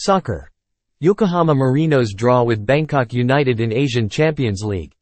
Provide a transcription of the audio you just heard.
Soccer. Yokohama Marinos draw with Bangkok United in Asian Champions League.